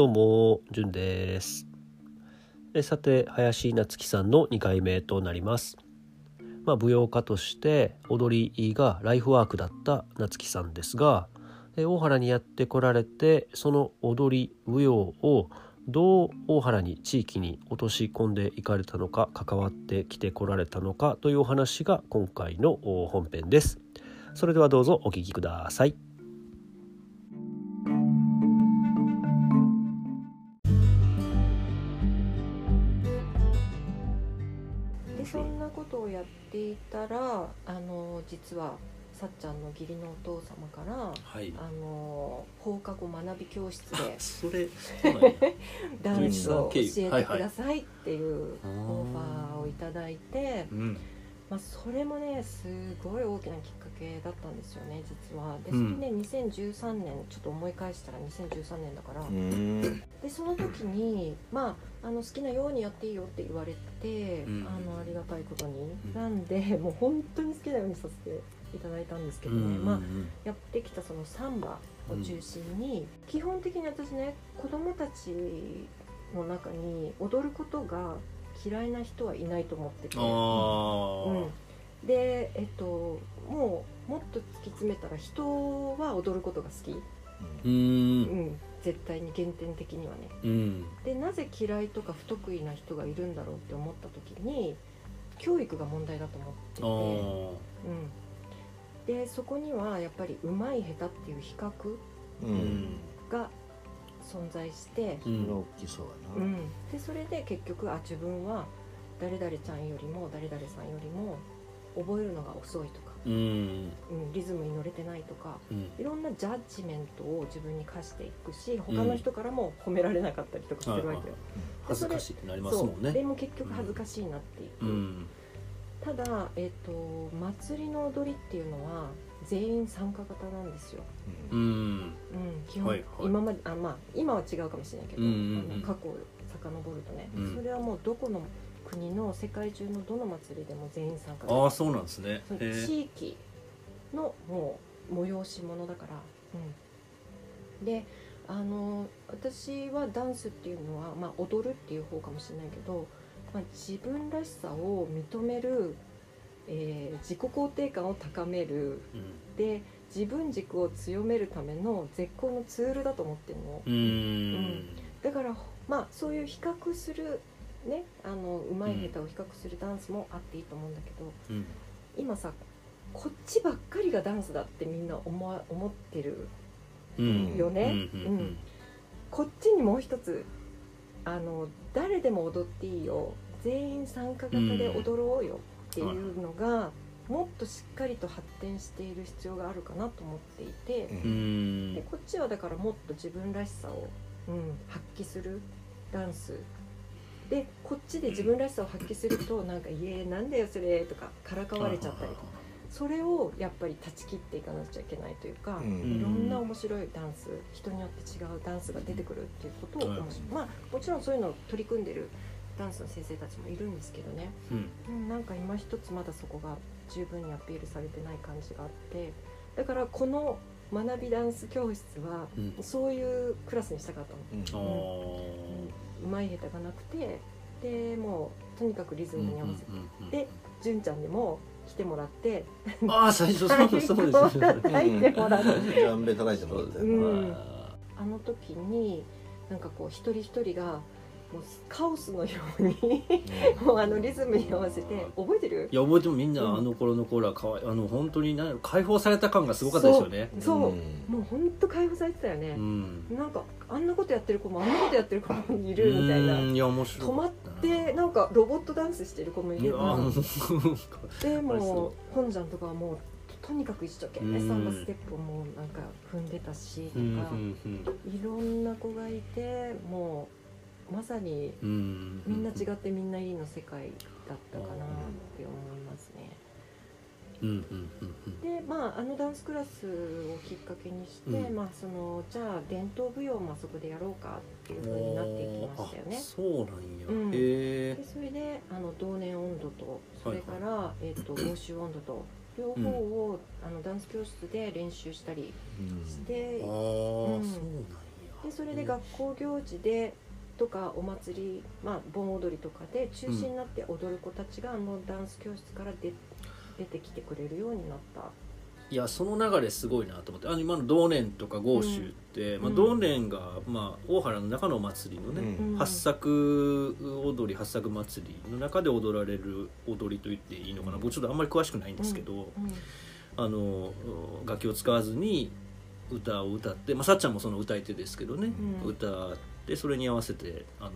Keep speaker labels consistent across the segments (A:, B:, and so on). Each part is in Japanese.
A: どうも、じゅんです。えさて、林夏樹さんの2回目となります。まあ、舞踊家として踊りがライフワークだった夏樹さんですが、え大原にやってこられて、その踊り、舞踊をどう大原に地域に落とし込んでいかれたのか関わってきてこられたのかというお話が今回の本編です。それではどうぞお聞きください。
B: でそんなことをやっていたらあの実はさっちゃんの義理のお父様から
A: はい。
B: あの放課後学び教室で
A: それ、
B: ダンスを教えてくださいっていうオファーをいただいて、
A: うん。
B: まあ、それもねすごい大きなきっかけだったんですよね実は。で
A: うん。
B: それね2013年ちょっと思い返したら2013年だから、
C: うん
B: でその時に、まあ、あの好きなようにやっていいよって言われて、
A: うん。
B: あのありがたいことに、
A: うん。
B: なんでもう本当に好きなようにさせていただいたんですけどね、まあ、やってきたそのサンバを中心に、基本的に私ね子供たちの中に踊ることが嫌いな人はいないと思ってて。うん、でえっともうもっと突き詰めたら人は踊ることが好き、
A: う
B: うん。ん、絶対に原点的にはね。
A: うん。
B: でなぜ嫌いとか不得意な人がいるんだろうって思った時に教育が問題だと思ってて、うん、でそこにはやっぱり上手い下手っていう比較
C: う
A: うんん。
B: が存在して、
A: う
C: それ
A: ん。
C: 大きそうやな
B: うん、でそれで結局あ自分は誰々ちゃんよりも誰々さんよりも覚えるのが遅いとか、
A: うん。
B: うん、リズムに乗れてないとか
A: うん。
B: いろんなジャッジメントを自分に課していくし他の人からも褒められなかったりとかするわけよ。
A: 恥ずかしいってなります
B: そ
A: もんね。
B: う。でも結局恥ずかしいなっていう、
A: うん。
B: ただ、えっと祭りの踊りっていうのは全員参加型なんですよ、
A: う
C: うん。
A: ん
B: うん、基本、
A: はいはい。
B: 今まであまあ今は違うかもしれないけど、
A: うんうんうん。
B: 過去を遡るとね、
A: うん。
B: それはもうどこの国の世界中のどの祭りでも全員参加
A: ああそうなんですね。
B: その
A: へえ
B: 地域のもう催し物だから、うん、であの私はダンスっていうのは、まあ、踊るっていう方かもしれないけど、まあ、自分らしさを認める、えー自己肯定感を高める。で自分軸を強めるための絶好のツールだと思ってるの。
A: うん。うん。
B: だからまあそういう比較するねあの上手い下手を比較するダンスもあっていいと思うんだけど、
A: うん。
B: 今さこっちばっかりがダンスだってみんな思わ思ってる
A: うん。
B: よね？
A: うん
B: うんこっちにもう一つあの誰でも踊っていいよ。全員参加型で踊ろうよっていうのが、もっとしっかりと発展している必要があるかなと思っていて、
A: うん。
B: でこっちはだからもっと自分らしさを、うん、発揮するダンス。でこっちで自分らしさを発揮するとなんか「いえなんだよそれ」とかからかわれちゃったりとかそれをやっぱり断ち切っていかなくちゃいけないというか、
C: うん。
B: いろんな面白いダンス人によって違うダンスが出てくるっていうことを、
A: う。ん
B: まあもちろんそういうのを取り組んでるダンスの先生たちもいるんですけどね、
A: うん。
B: うん、なんか今一つまだそこが十分にアピールされてない感じがあって。だからこの学びダンス教室は
A: うん。
B: そういうクラスにしたかったの。
A: あー。
B: うまい下手がなくてでもうとにかくリズムに合わせて、
A: うんうん
B: で純ちゃんにも来てもらって。
A: ああ最初そう ですそうです
B: 太鼓を叩いてもらって。
C: ジャンベ叩いてもらって
B: うん。
A: あ
B: あの時になんかこう一人一人がもうカオスのようにもうあのリズムに合わせて覚えてる？
A: ーいや覚えてもみんな
B: うん。
A: あの頃の頃はかわいあの本当に何やろ解放された感がすごかったですよね。
B: そう、
C: ん。
B: もう本当解放されてたよ
A: う
B: ね、
A: ん。
B: なんかあんなことやってる子もあんなことやってる子もいるみたいな。
A: うんいや面白い
B: 止まってなんかロボットダンスしてる子もいれば
A: ー
B: でもう本ちゃんとかはもうとにかく一生懸命
A: うん。
B: サンバステップをもうなんか踏んでたしとか、
A: うんうん。
B: いろんな子がいてもうまさに
A: うん。うん
B: みんな違ってみんないいの世界だったかなって思いますね。
A: うん。うんうんうん
B: でまああのダンスクラスをきっかけにして、
A: うん。
B: まあそのじゃあ伝統舞踊もあそこでやろうかっていう風になっていきましたよね。
A: あ。そうなんや、
B: うん。でそれであの同年温度とそれから、えっと欧州温度と両方を、あのダンス教室で練習したり
C: うん。
B: して、
A: ああ、
B: うん。
A: そうなんや。
B: でそれで学校行事でとかお祭り、まあ、盆踊りとかで中心になって踊る子たちがあのダンス教室から出出てきてくれるようになった。
A: いやその流れすごいなと思って。あの今の同年とか豪州って、まあ、
B: うん
A: 同年が、まあ、大原の中のお祭りのね、
C: うん。
A: 八作踊り八作祭りの中で踊られる踊りと言っていいのかな。僕ちょっとあんまり詳しくないんですけど、
B: うん。
A: あの楽器を使わずに歌を歌って、まあ、さっちゃんもその歌い手ですけどね、
B: うん。
A: 歌ってそれに合わせてあの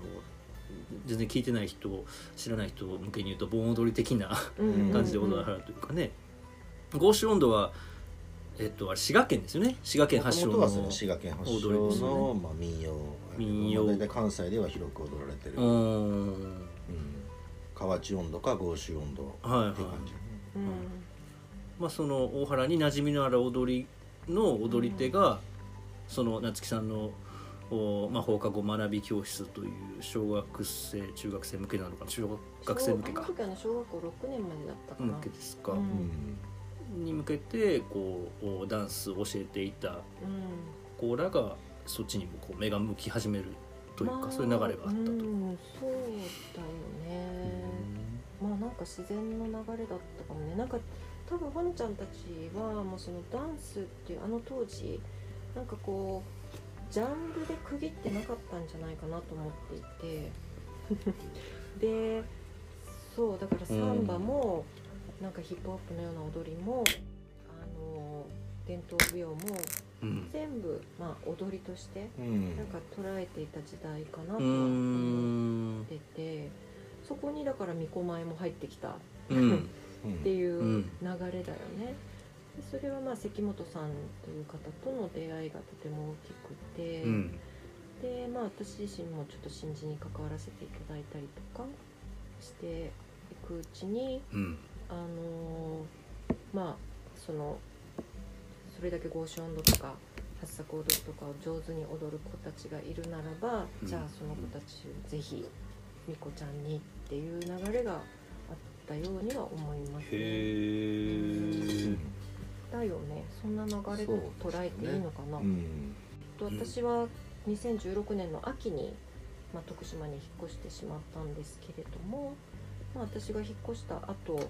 A: 全然聞いてない人知らない人向けに言うと盆踊り的な
B: うん
A: 感じで踊らはるというかね。合州温度は、えっと、あれ滋賀県ですよね。滋賀県発祥の踊りです
C: の、
A: よね。
C: まあ、民謡。
A: 民謡。
C: 関西では広く踊られてる、
A: う
C: うん。
A: ーん。
C: 河内温度か豪州温度
A: はいはい。
C: っていう感じ、
B: うん。
A: まあ、その大原に馴染みのある踊りの踊り手が、その夏木さんの、おまあ、放課後学び教室という小学生中学生向けなのかな？中学生向けか。
B: あの時はね小学校6年までだったかな。
A: 向けですか、
B: うん。
C: うん。
A: に向けてこうおダンスを教えていた
B: うん。
A: 子らがそっちにもこう目が向き始めるというか、
B: まあ
A: そういう流れがあったと。
B: うん、そうだよね、まあなんか自然の流れだったかもね。なんか多分ほのちゃんたちはもうそのダンスっていうあの当時なんかこうジャンルで区切ってなかったんじゃないかなと思っていて。でそうだからサンバも、なんかヒップホップのような踊りもあの伝統舞踊も
A: うん。
B: 全部、まあ、踊りとして
C: うん。
B: なんか捉えていた時代かなと思っ
A: ん。
B: ててそこにだから巫女前も入ってきた。っ
A: うん。
C: うん
B: ていう
A: うん。
B: 流れだよね。でそれはまあ関本さんという方との出会いがとても大きくて、
A: うん。
B: でまあ私自身もちょっと新人に関わらせていただいたりとかしていくうちに
A: うん。
B: あのーまあそのそれだけ合唱音頭とか八作踊りとかを上手に踊る子たちがいるならば、
A: うん。
B: じゃあその子たちをぜひみこちゃんにっていう流れがあったようには思いますね。だよね。そんな流れと捉えていいのかな。
C: うん。
B: と私は2016年の秋に、まあ、徳島に引っ越してしまったんですけれども、まあ、私が引っ越した後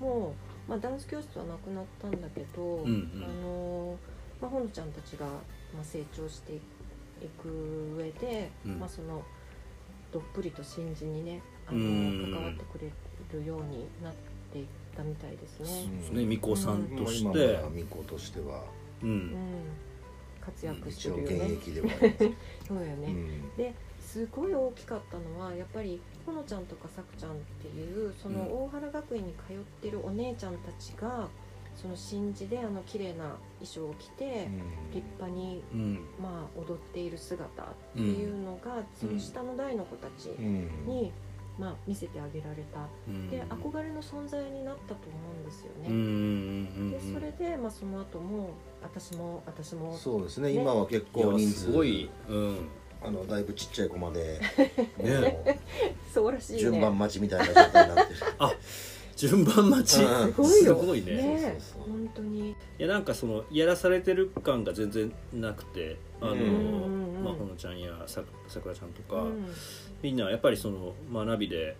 B: もう、まあ、ダンス教室はなくなったんだけど、
A: うんうん。
B: あのまあ、ほのちゃんたちが、まあ、成長していく上で、
A: うん。
B: まあ、そのどっぷりと新人にねあ
A: うん。
B: の関わってくれるようになっていったみたいですね。
A: ですね巫女さん
C: まあ
A: とし
C: 今
A: て
C: は巫女としては。
A: う
B: うん。ん活躍してるよね。
C: 役では
B: そうよね、
C: うん。
B: ですごい大きかったのはやっぱりほのちゃんとかさくちゃんっていうその
A: うん。
B: 大原学院に通ってるお姉ちゃんたちがその新時であの綺麗な衣装を着て立派に
A: うん。
B: まあ踊っている姿っていうのがその下の代の子たち
C: うん。
B: にまあ見せてあげられた。
A: うん。
B: で憧れの存在になったと思うんですよ
A: うんうん
B: ね。
A: うん
B: でそれでまあその後も私も私も。
C: そうですね。
B: ね。
C: 今は結
A: いや
C: 構人数。
A: すごい。うん。
C: あのだいぶちっちゃい子まで。
A: ね。
C: も
B: そうらしいうね。
C: 順番待ちみたいな状態になってる。
A: 順番待ち。
C: うん
B: すごいよ。
A: すごいね。
B: ね。
C: そうそうそう。
B: 本当に。
A: いやなんかそのやらされてる感が全然なくてあの、まあ、ほのちゃんやささくらちゃんとか、
B: うん
A: みんなやっぱりその学びで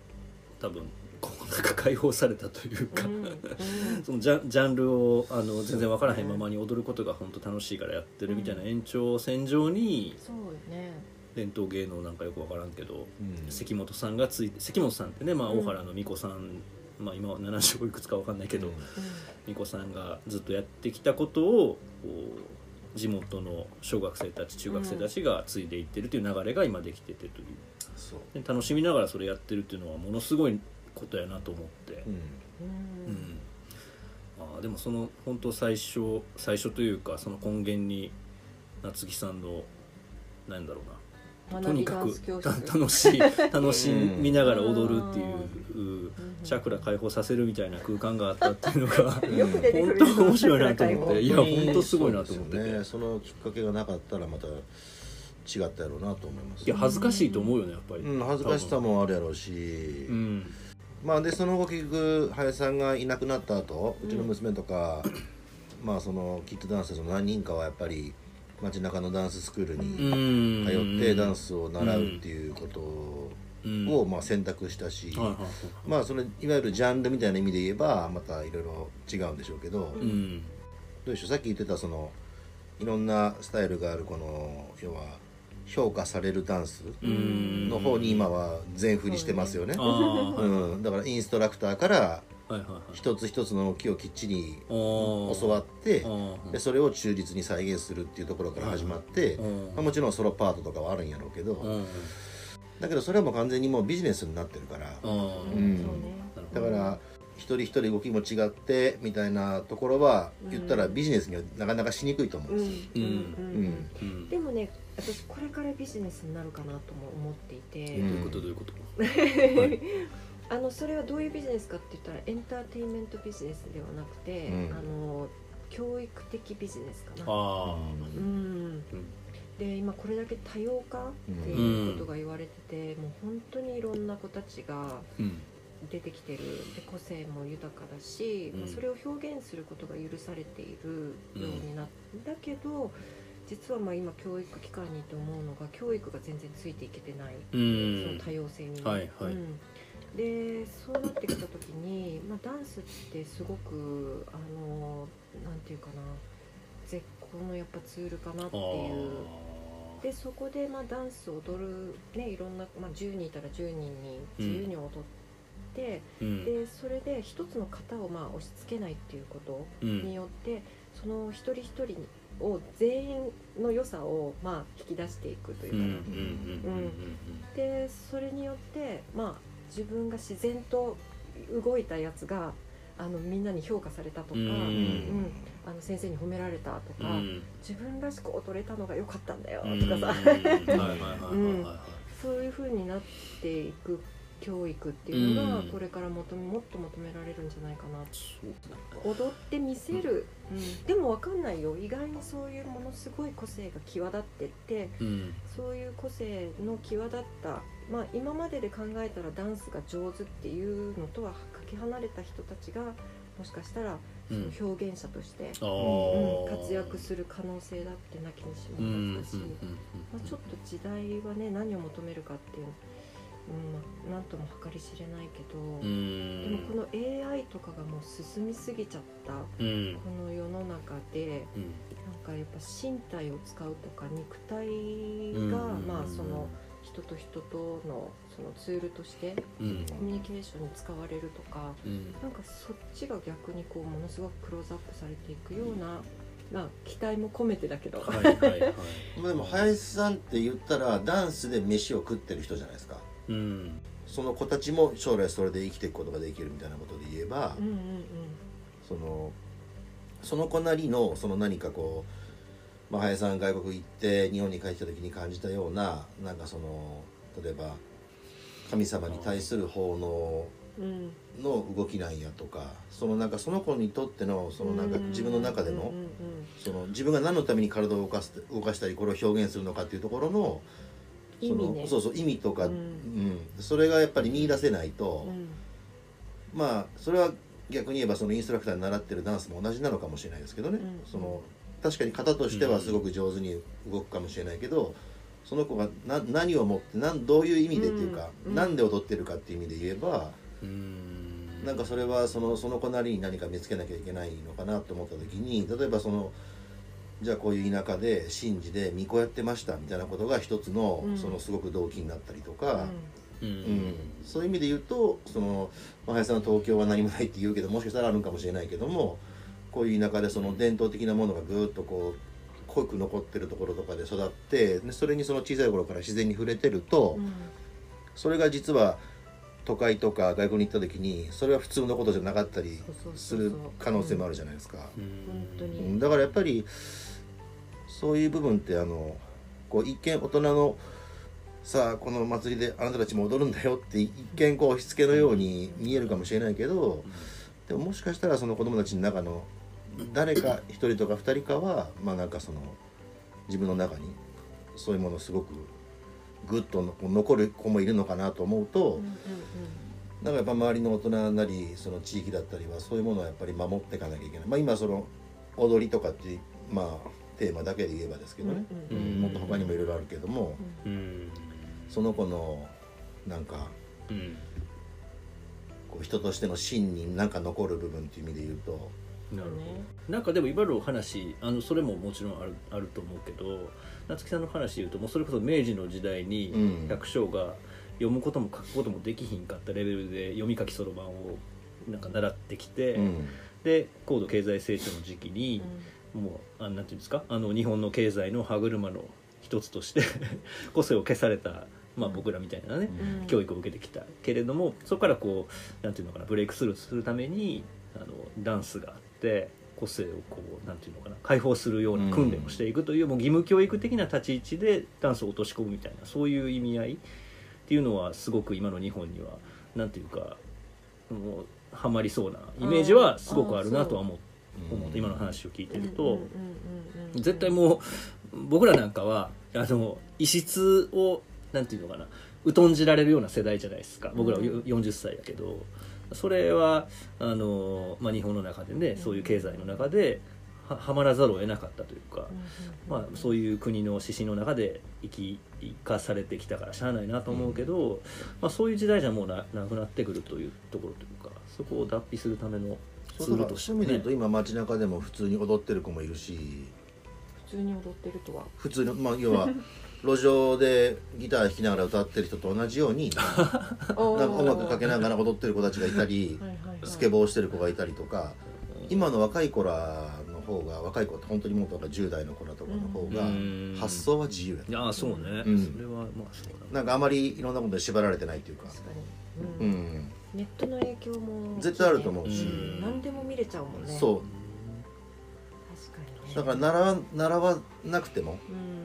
A: 多分こうなんか解放されたというか、
B: うん。うん。
A: そのジャンジャンルをあの全然分からへんままに踊ることが本当楽しいからやってるみたいな延長線上に
B: そうよね。
A: 伝統芸能なんかよく分からんけど
C: うん。
A: 関本さんがついて関本さんってね、まあ、
B: うん
A: 大原の巫女さん、まあ、今は70いくつか分かんないけど、
C: うん。
A: 巫女さんがずっとやってきたことをこう地元の小学生たち中学生たちが継いでいってるという流れが今できててという。で楽しみながらそれやってるっていうのはものすごいことやなと思って。
C: う、ん。
A: あーでもその本当最初最初というかその根源に夏木さんのなんだろうなとにかく 楽しい楽しみながら踊るっていう
B: うん。
A: チャクラ解放させるみたいな空間があったっていうのが 本当面白いなと思って。いや
C: 本当
A: すごいなと思って。
C: そのきっかけがなかったらまた違ったやろうなと思います。
A: いや恥ずかしいと思うよねやっぱり。
C: うん、恥ずかしさもあるやろうし、
A: うん。
C: まあでその後結局林さんがいなくなった後うちの娘とか、まあそのキッズダンスの何人かはやっぱり街中のダンススクールに通ってダンスを習うっていうことをまあ選択したし、まあそれいわゆるジャンルみたいな意味で言えばまたいろいろ違うんでしょうけど、
A: うん。
C: どうでしょう？さっき言ってたそのいろんなスタイルがあるこの要は評価されるダンスの方に今は全振りしてますよね。うん、だからインストラクターから
A: はいはいはい。
C: 一つ一つの動きをきっちり教わってでそれを忠実に再現するっていうところから始まって、
A: うん。
C: まあ、もちろんソロパートとかはあるんやろうけど、
A: うん
C: だけどそれはもう完全にもうビジネスになってるから、
A: うん。
C: だから一人一人動きも違ってみたいなところは言ったらビジネスにはなかなかしにくいと思うん
B: うん。
C: ですよ。
B: でもね私これからビジネスになるかなとも思っていて、
C: うん
A: どういうことどういうこと？
B: あのそれはどういうビジネスかって言ったらエンターテインメントビジネスではなくて、
C: うん。
B: あの教育的ビジネスかな。
A: あ
B: うん
A: うん。
B: で今これだけ多様化っていうことが言われてて、もう本当にいろんな子たちが出てきてる。で個性も豊かだし、
A: うん。
B: まあそれを表現することが許されているようになっだけど実はまあ今教育機関にいて思うのが教育が全然ついていけてない、
A: う
B: そ
A: ん
B: の多様性にね、
A: はいはい。
B: うんでそうなってきた時に、まあ、ダンスってすごくあのなんていうかな絶好のやっぱツールかなっていう。でそこでまあダンスを踊る、ね、いろんな、まあ、10人いたら10人に自由に踊って、
A: うん。
B: でそれで一つの型をまあ押し付けないっていうこと
A: うん。
B: によって、その一人一人を全員の良さをまあ引き出していくという
A: うん
B: かな、
A: うん。
B: でそれによってまあ自分が自然と動いたやつがあのみんなに評価されたとか、
A: うん。
B: うんあの先生に褒められたとか、
A: うん。
B: 自分らしく踊れたのが良かったんだよ
A: うん。
B: とかさ、そういう風になっていく教育っていうのが
A: うん。
B: これから求めもっと求められるんじゃないかな。踊ってみせる、うん。でも分かんないよ。意外にそういうものすごい個性が際立ってって
A: うん。
B: そういう個性の際立ったまあ今までで考えたらダンスが上手っていうのとはかけ離れた人たちがもしかしたらその表現者として、
A: あ
B: うん
A: ー
B: 活躍する可能性だってなきにし
A: うんうん
B: もあったし、まあ、ちょっと時代はね何を求めるかっていう、うんまあ、なんとも計り知れないけど、
A: うん。
B: でもこの AI とかがもう進みすぎちゃった
A: うん。
B: この世の中で
A: うん。
B: なんかやっぱ身体を使うとか肉体が、
A: うん。
B: まあその人と人とのそのツールとして
A: うん。
B: コミュニケーションに使われるとか
A: うん。
B: なんかそっちが逆にこうものすごくクローズアップされていくような、まあ、期待も込めてだけど、
A: はいはいはい。
C: まあでも林さんって言ったらダンスで飯を食ってる人じゃないですか。
A: うん。
C: その子たちも将来それで生きていくことができるみたいなことで言えば、
B: うんうんうん。
C: そのその子なりのその何かこう、まあ、林さんが外国行って日本に帰った時に感じたようななんかその例えば神様に対する奉納
B: うん
C: の動きなんやとかそのなんかその子にとってのそのなんか自分の中でのその自分が何のために体を動かす動かしたりこれを表現するのかっていうところのその
B: 意味ね。
C: そうそう意味とか、
B: う
C: うんん。それがやっぱり見出せないと、
B: うん。
C: まあそれは逆に言えばそのインストラクターに習ってるダンスも同じなのかもしれないですけどね、
B: うん。
C: その確かに型としてはすごく上手に動くかもしれないけど、その子がな何をもってなんどういう意味でっていうか、
B: うん。
C: なんで踊ってるかっていう意味で言えば、
A: うん。
C: なんかそれはそのその子なりに何か見つけなきゃいけないのかなと思った時に例えばそのじゃあこういう田舎で神事で巫女やってましたみたいなことが一つの、
B: うん。
C: そのすごく動機になったりとか。
A: う
C: うん。ん、そういう意味で言うとそのまあ林さんの東京は何もないって言うけどもしかしたらあるんかもしれないけどもこういう田舎でその伝統的なものがぐーっとこう濃く残ってるところとかで育ってでそれにその小さい頃から自然に触れてると、
B: うん。
C: それが実は都会とか外国に行った時にそれは普通のことじゃなかったりする可能性もあるじゃないですか。だからやっぱりそういう部分ってあのこう一見大人のさあこの祭りであなたたちも踊るんだよって一見こう押し付けのように見えるかもしれないけどでももしかしたらその子供たちの中の誰か一人とか二人かはまあなんかその自分の中にそういうものすごくグッと残る子もいるのかなと思うと
B: うんうん
C: だからやっぱ周りの大人なりその地域だったりはそういうものはやっぱり守っていかなきゃいけない。まあ今その踊りとかっていうまあテーマだけで言えばですけどね、
B: うん
C: うんもっと他にもいろいろあるけども
A: うん。
C: その子のなんか
A: うん。
C: こう人としての芯になんか残る部分っていう意味で言うと
A: なるほ
B: ね
A: どなんかでも今のお話あのそれももちろんあるあると思うけど夏木さんの話で言うともうそれこそ明治の時代に
C: うん。
A: 百姓が読むことも書くこともできひんかったレベルで読み書きそろばんをなんか習ってきて、
C: うん。
A: で高度経済成長の時期に、もうあなんていうんですか？あの日本の経済の歯車の一つとして 個性を消された、まあ、僕らみたいなね、
B: うん。
A: 教育を受けてきたけれどもそこからこうなんていうのかなブレイクスルーするためにあのダンスがあって個性をこうなんていうのかな解放するような訓練をしていくという、もう義務教育的な立ち位置でダンスを落とし込むみたいなそういう意味合いっていうのはすごく今の日本にはなんていうかもうはまりそうなイメージはすごくあるなとは思う思って今の話を聞いてると。絶対もう僕らなんかはあの異質をなんていうのかな疎んじられるような世代じゃないですか。僕らはよ40歳だけどそれはあの、まあ、日本の中でねそういう経済の中でははまらざるを得なかったというか、まあ、そういう国の指針の中で生き生かされてきたからしゃあないなと思うけど、まあ、そういう時代じゃもうななくなってくるというところというかそこを脱皮するためのツ
C: そうだ
A: ールとして
C: そういう意味で言うと
A: ね
C: 今街中でも普通に踊ってる子もいるし。
B: 普通に踊ってるとは。
C: 普通のまあ要は 路上でギター弾きながら歌ってる人と同じように なんか音楽かけながら踊ってる子たちがいたり
B: はいはいはい。
C: スケボーしてる子がいたりとか今の若い子らの方が若い子って本当にもっと10代の子らとかの方が
A: うん。
C: 発想は自由や
A: いやそうね、
C: うん。
A: それはまあそうだ
C: な。んかあまりいろんなことで縛られてないっていうか。
B: 確か
C: う
B: に、うん
C: ん。
B: ネットの影響も。
C: 絶対あると思うし。
A: うん。
B: 何でも見れちゃうもんね。
C: そう。
B: 確かにね。
C: だから習わ習わなくても
B: うん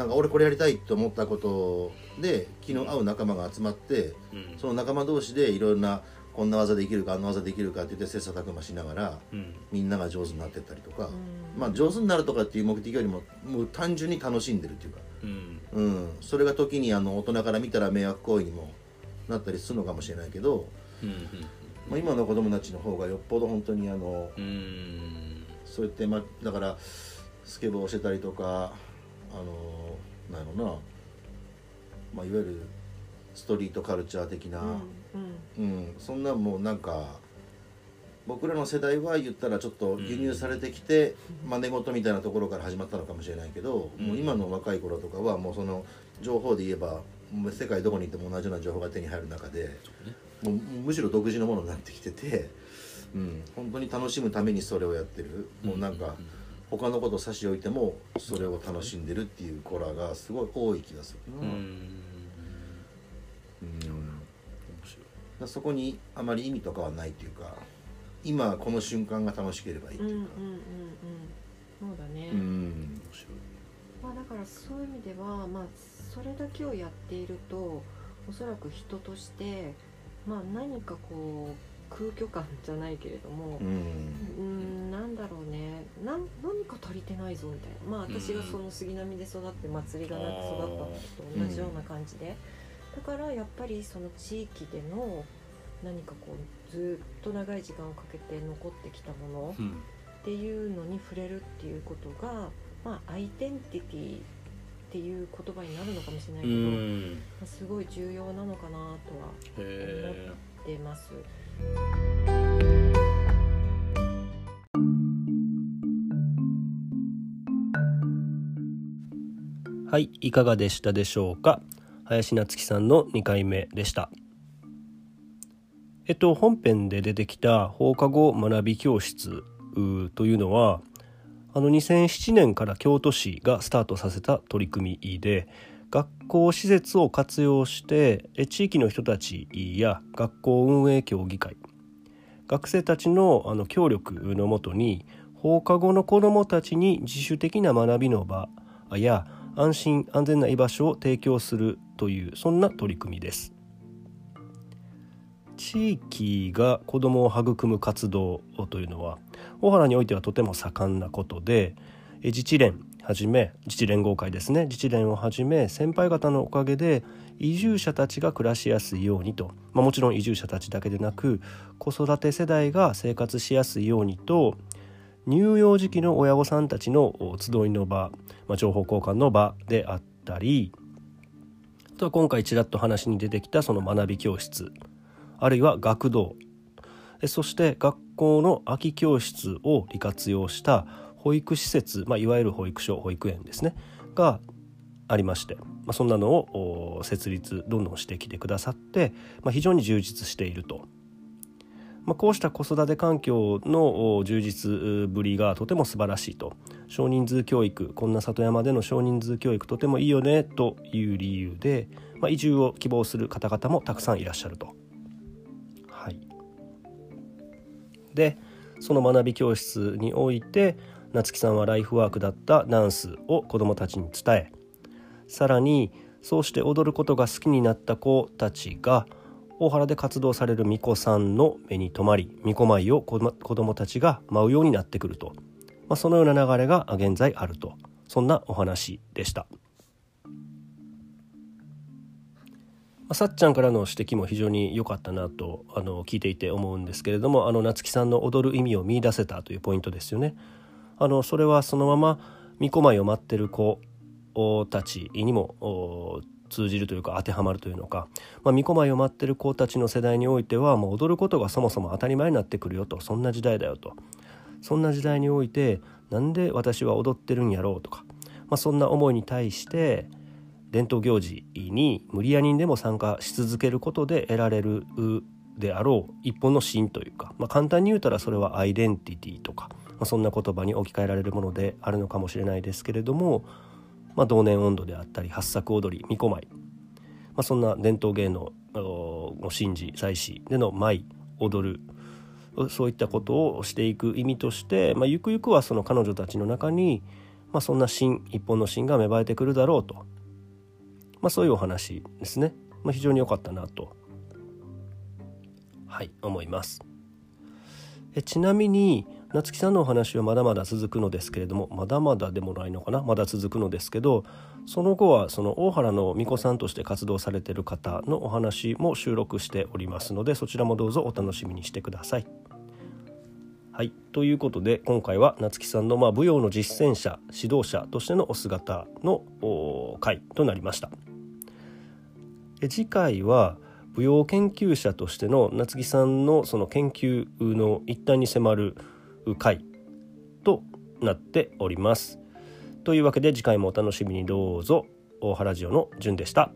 C: なんか俺これやりたいと思ったことで気の合う仲間が集まって
A: うん。
C: その仲間同士でいろんなこんな技できるかあんな技できるかって言って切磋琢磨しながら
A: うん。
C: みんなが上手になってったりとか、
B: うん。
C: まあ上手になるとかっていう目的よりももう単純に楽しんでるっていうか、
A: うん。
C: うん、それが時にあの大人から見たら迷惑行為にもなったりするのかもしれないけど、
A: うん
C: まあ、今の子供たちの方がよっぽど本当にあのそうやって、まあ、だからスケボーをしてたりとかあのなんやろな、まあ、いわゆるストリートカルチャー的な、
B: うん
C: うん、そんなんもうなんか僕らの世代は言ったらちょっと輸入されてきて真似事みたいなところから始まったのかもしれないけど、
A: うん。
C: もう今の若い頃とかはもうその情報で言えば世界どこに行っても同じような情報が手に入る中でもうむしろ独自のものになってきてて、うん、本当に楽しむためにそれをやってる、もうなんか他のこと差し置いてもそれを楽しんでるっていう子らがすごい多い気がするな。
A: うん。
C: うん。
A: 面白い
C: だそこにあまり意味とかはないっていうか今この瞬間が楽しければいいっていうか。
B: うんうんうんうん。そうだね、
C: うん。
A: 面白い。
B: まあ、だからそういう意味では、まあ、それだけをやっているとおそらく人として、まあ、何かこう空虚感じゃないけれども
C: う、
B: うんん、なんだろうね。なん何か足りてないぞみたいな。まあ私がその杉並で育って祭りがなく育ったのと同じような感じで、だからやっぱりその地域での何かこうずっと長い時間をかけて残ってきたもの
A: うん。
B: っていうのに触れるっていうことが、まあ、アイデンティティっていう言葉になるのかもしれないけど、ま
A: うん。
B: あ、すごい重要なのかなとは
A: へ
B: 思ってます。
A: はいいかがでしたでしょうか？林夏樹さんの2回目でした。えっと本編で出てきた放課後学び教室というのはあの2007年から京都市がスタートさせた取り組みで学校施設を活用して地域の人たちや学校運営協議会学生たちのあの協力のもとに放課後の子どもたちに自主的な学びの場や安心安全な居場所を提供するというそんな取り組みです。地域が子どもを育む活動というのは大原においてはとても盛んなことで自治連
D: はじめ自治連合会ですね。自治連をはじめ先輩方のおかげで移住者たちが暮らしやすいようにと、まあ、もちろん移住者たちだけでなく子育て世代が生活しやすいようにと乳幼児期の親御さんたちの集いの場、まあ、情報交換の場であったりあとは今回ちらっと話に出てきたその学び教室あるいは学童。そして学校の空き教室を利活用した保育施設、まあ、いわゆる保育所保育園ですねがありまして、まあ、そんなのを設立どんどんしてきてくださって、まあ、非常に充実していると。まあ、こうした子育て環境の充実ぶりがとても素晴らしいと少人数教育こんな里山での少人数教育とてもいいよねという理由で、まあ、移住を希望する方々もたくさんいらっしゃると。はい、でその学び教室において夏木さんはライフワークだったダンスを子どもたちに伝えさらにそうして踊ることが好きになった子たちが大原で活動される巫女さんの目に留まり巫女舞を子どもたちが舞うようになってくると、まあ、そのような流れが現在あるとそんなお話でした。さっちゃんからの指摘も非常に良かったなとあの聞いていて思うんですけれどもあの夏木さんの踊る意味を見出せたというポイントですよね。あのそれはそのまま巫女舞を待ってる子たちにも通じるというか当てはまるというのか、まあ、巫女舞を待ってる子たちの世代においてはもう踊ることがそもそも当たり前になってくるよと。そんな時代だよと。そんな時代においてなんで私は踊ってるんやろうとか、まあ、そんな思いに対して伝統行事に無理やりにでも参加し続けることで得られるであろう一本の芯というか、まあ、簡単に言うたらそれはアイデンティティとか、まあ、そんな言葉に置き換えられるものであるのかもしれないですけれどもまあ、同年温度であったり八作踊り巫女舞、まあ、そんな伝統芸能の神事祭祀での舞踊るそういったことをしていく意味として、まあ、ゆくゆくはその彼女たちの中に、まあ、そんな芯一本の芯が芽生えてくるだろうと、まあ、そういうお話ですね、まあ、非常に良かったなとはい思いますえちなみに夏木さんのお話はまだまだ続くのですけれどもまだまだでもないのかな？まだ続くのですけどその後はその大原の巫女さんとして活動されてる方のお話も収録しておりますのでそちらもどうぞお楽しみにしてください。はいということで今回は夏木さんのまあ舞踊の実践者指導者としてのお姿の回となりました。え次回は舞踊研究者としての夏木さんのその研究の一端に迫る回となっております。というわけで次回もお楽しみにどうぞ大原ジオの順でした。